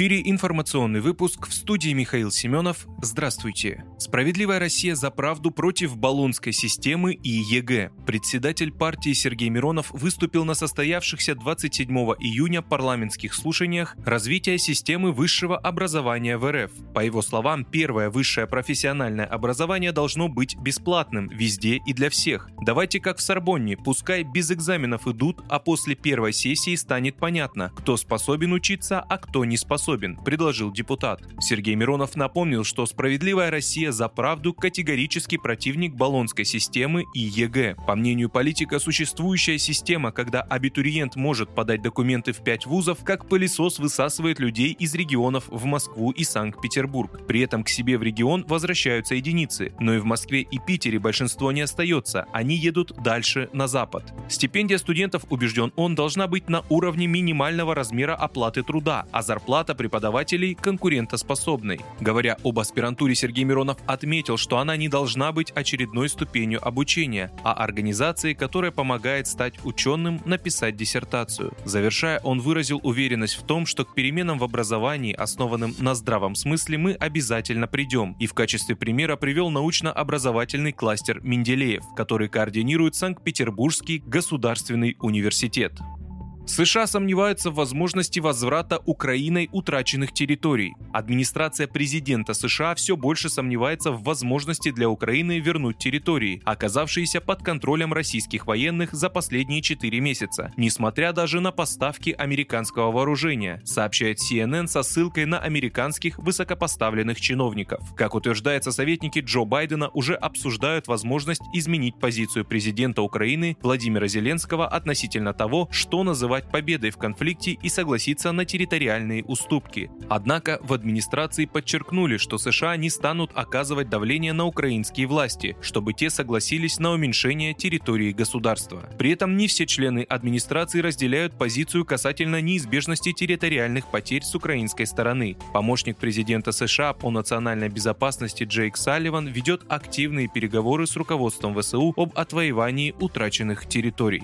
Эфире информационный выпуск в студии Михаил Семенов. Здравствуйте. Справедливая Россия за правду против Болонской системы и ЕГЭ. Председатель партии Сергей Миронов выступил на состоявшихся 27 июня парламентских слушаниях развития системы высшего образования в РФ. По его словам, первое высшее профессиональное образование должно быть бесплатным везде и для всех. Давайте как в Сорбонне, пускай без экзаменов идут, а после первой сессии станет понятно, кто способен учиться, а кто не способен, предложил депутат. Сергей Миронов напомнил, что «Справедливая Россия за правду» категорически противник Болонской системы и ЕГЭ. По мнению политика, существующая система, когда абитуриент может подать документы в пять вузов, как пылесос высасывает людей из регионов в Москву и Санкт-Петербург. При этом к себе в регион возвращаются единицы, но и в Москве и Питере большинство не остается, они едут дальше на запад. Стипендия студентов, убежден он, должна быть на уровне минимального размера оплаты труда, а зарплата зарплата преподавателей конкурентоспособной. Говоря об аспирантуре, Сергей Миронов отметил, что она не должна быть очередной ступенью обучения, а организацией, которая помогает стать ученым, написать диссертацию. Завершая, он выразил уверенность в том, что к переменам в образовании, основанным на здравом смысле, мы обязательно придем, и в качестве примера привел научно-образовательный кластер Менделеев, который координирует Санкт-Петербургский государственный университет. США сомневаются в возможности возврата Украиной утраченных территорий. Администрация президента США все больше сомневается в возможности для Украины вернуть территории, оказавшиеся под контролем российских военных за последние 4 месяца, несмотря даже на поставки американского вооружения, сообщает CNN со ссылкой на американских высокопоставленных чиновников. Как утверждается, советники Джо Байдена уже обсуждают возможность изменить позицию президента Украины Владимира Зеленского относительно того, что называть победой в конфликте и согласиться на территориальные уступки. Однако в администрации подчеркнули, что США не станут оказывать давление на украинские власти, чтобы те согласились на уменьшение территории государства. При этом не все члены администрации разделяют позицию касательно неизбежности территориальных потерь с украинской стороны. Помощник президента США по национальной безопасности Джейк Салливан ведет активные переговоры с руководством ВСУ об отвоевании утраченных территорий.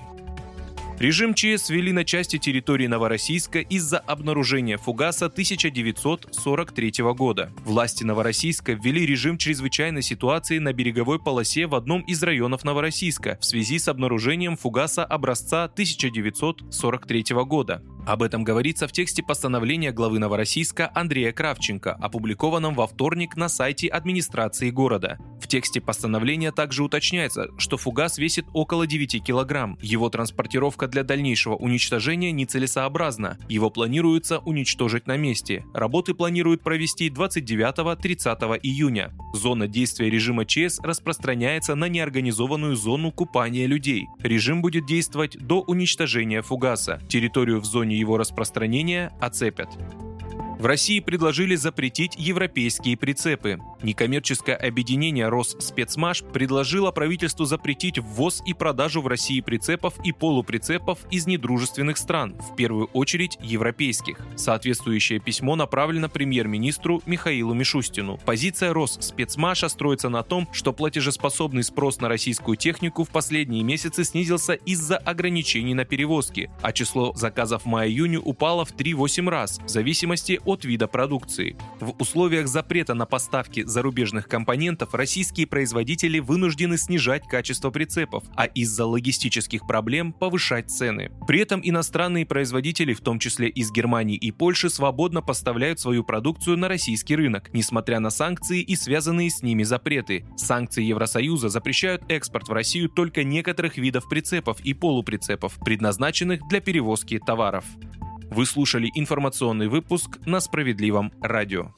Режим ЧС ввели на части территории Новороссийска из-за обнаружения фугаса 1943 года. Власти Новороссийска ввели режим чрезвычайной ситуации на береговой полосе в одном из районов Новороссийска в связи с обнаружением фугаса образца 1943 года. Об этом говорится в тексте постановления главы Новороссийска Андрея Кравченко, опубликованном во вторник на сайте администрации города. В тексте постановления также уточняется, что фугас весит около 9 килограмм. Его транспортировка для дальнейшего уничтожения нецелесообразна. Его планируется уничтожить на месте. Работы планируют провести 29-30 июня. Зона действия режима ЧС распространяется на неорганизованную зону купания людей. Режим будет действовать до уничтожения фугаса. Территорию в зоне его распространения оцепят. В России предложили запретить европейские прицепы. Некоммерческое объединение Росспецмаш предложило правительству запретить ввоз и продажу в России прицепов и полуприцепов из недружественных стран, в первую очередь европейских. Соответствующее письмо направлено премьер-министру Михаилу Мишустину. Позиция Росспецмаша строится на том, что платежеспособный спрос на российскую технику в последние месяцы снизился из-за ограничений на перевозки, а число заказов в мае-июне упало в 3-8 раз, в зависимости от вида продукции. В условиях запрета на поставки зарубежных компонентов российские производители вынуждены снижать качество прицепов, а из-за логистических проблем повышать цены. При этом иностранные производители, в том числе из Германии и Польши, свободно поставляют свою продукцию на российский рынок, несмотря на санкции и связанные с ними запреты. Санкции Евросоюза запрещают экспорт в Россию только некоторых видов прицепов и полуприцепов, предназначенных для перевозки товаров. Вы слушали информационный выпуск на Справедливом радио.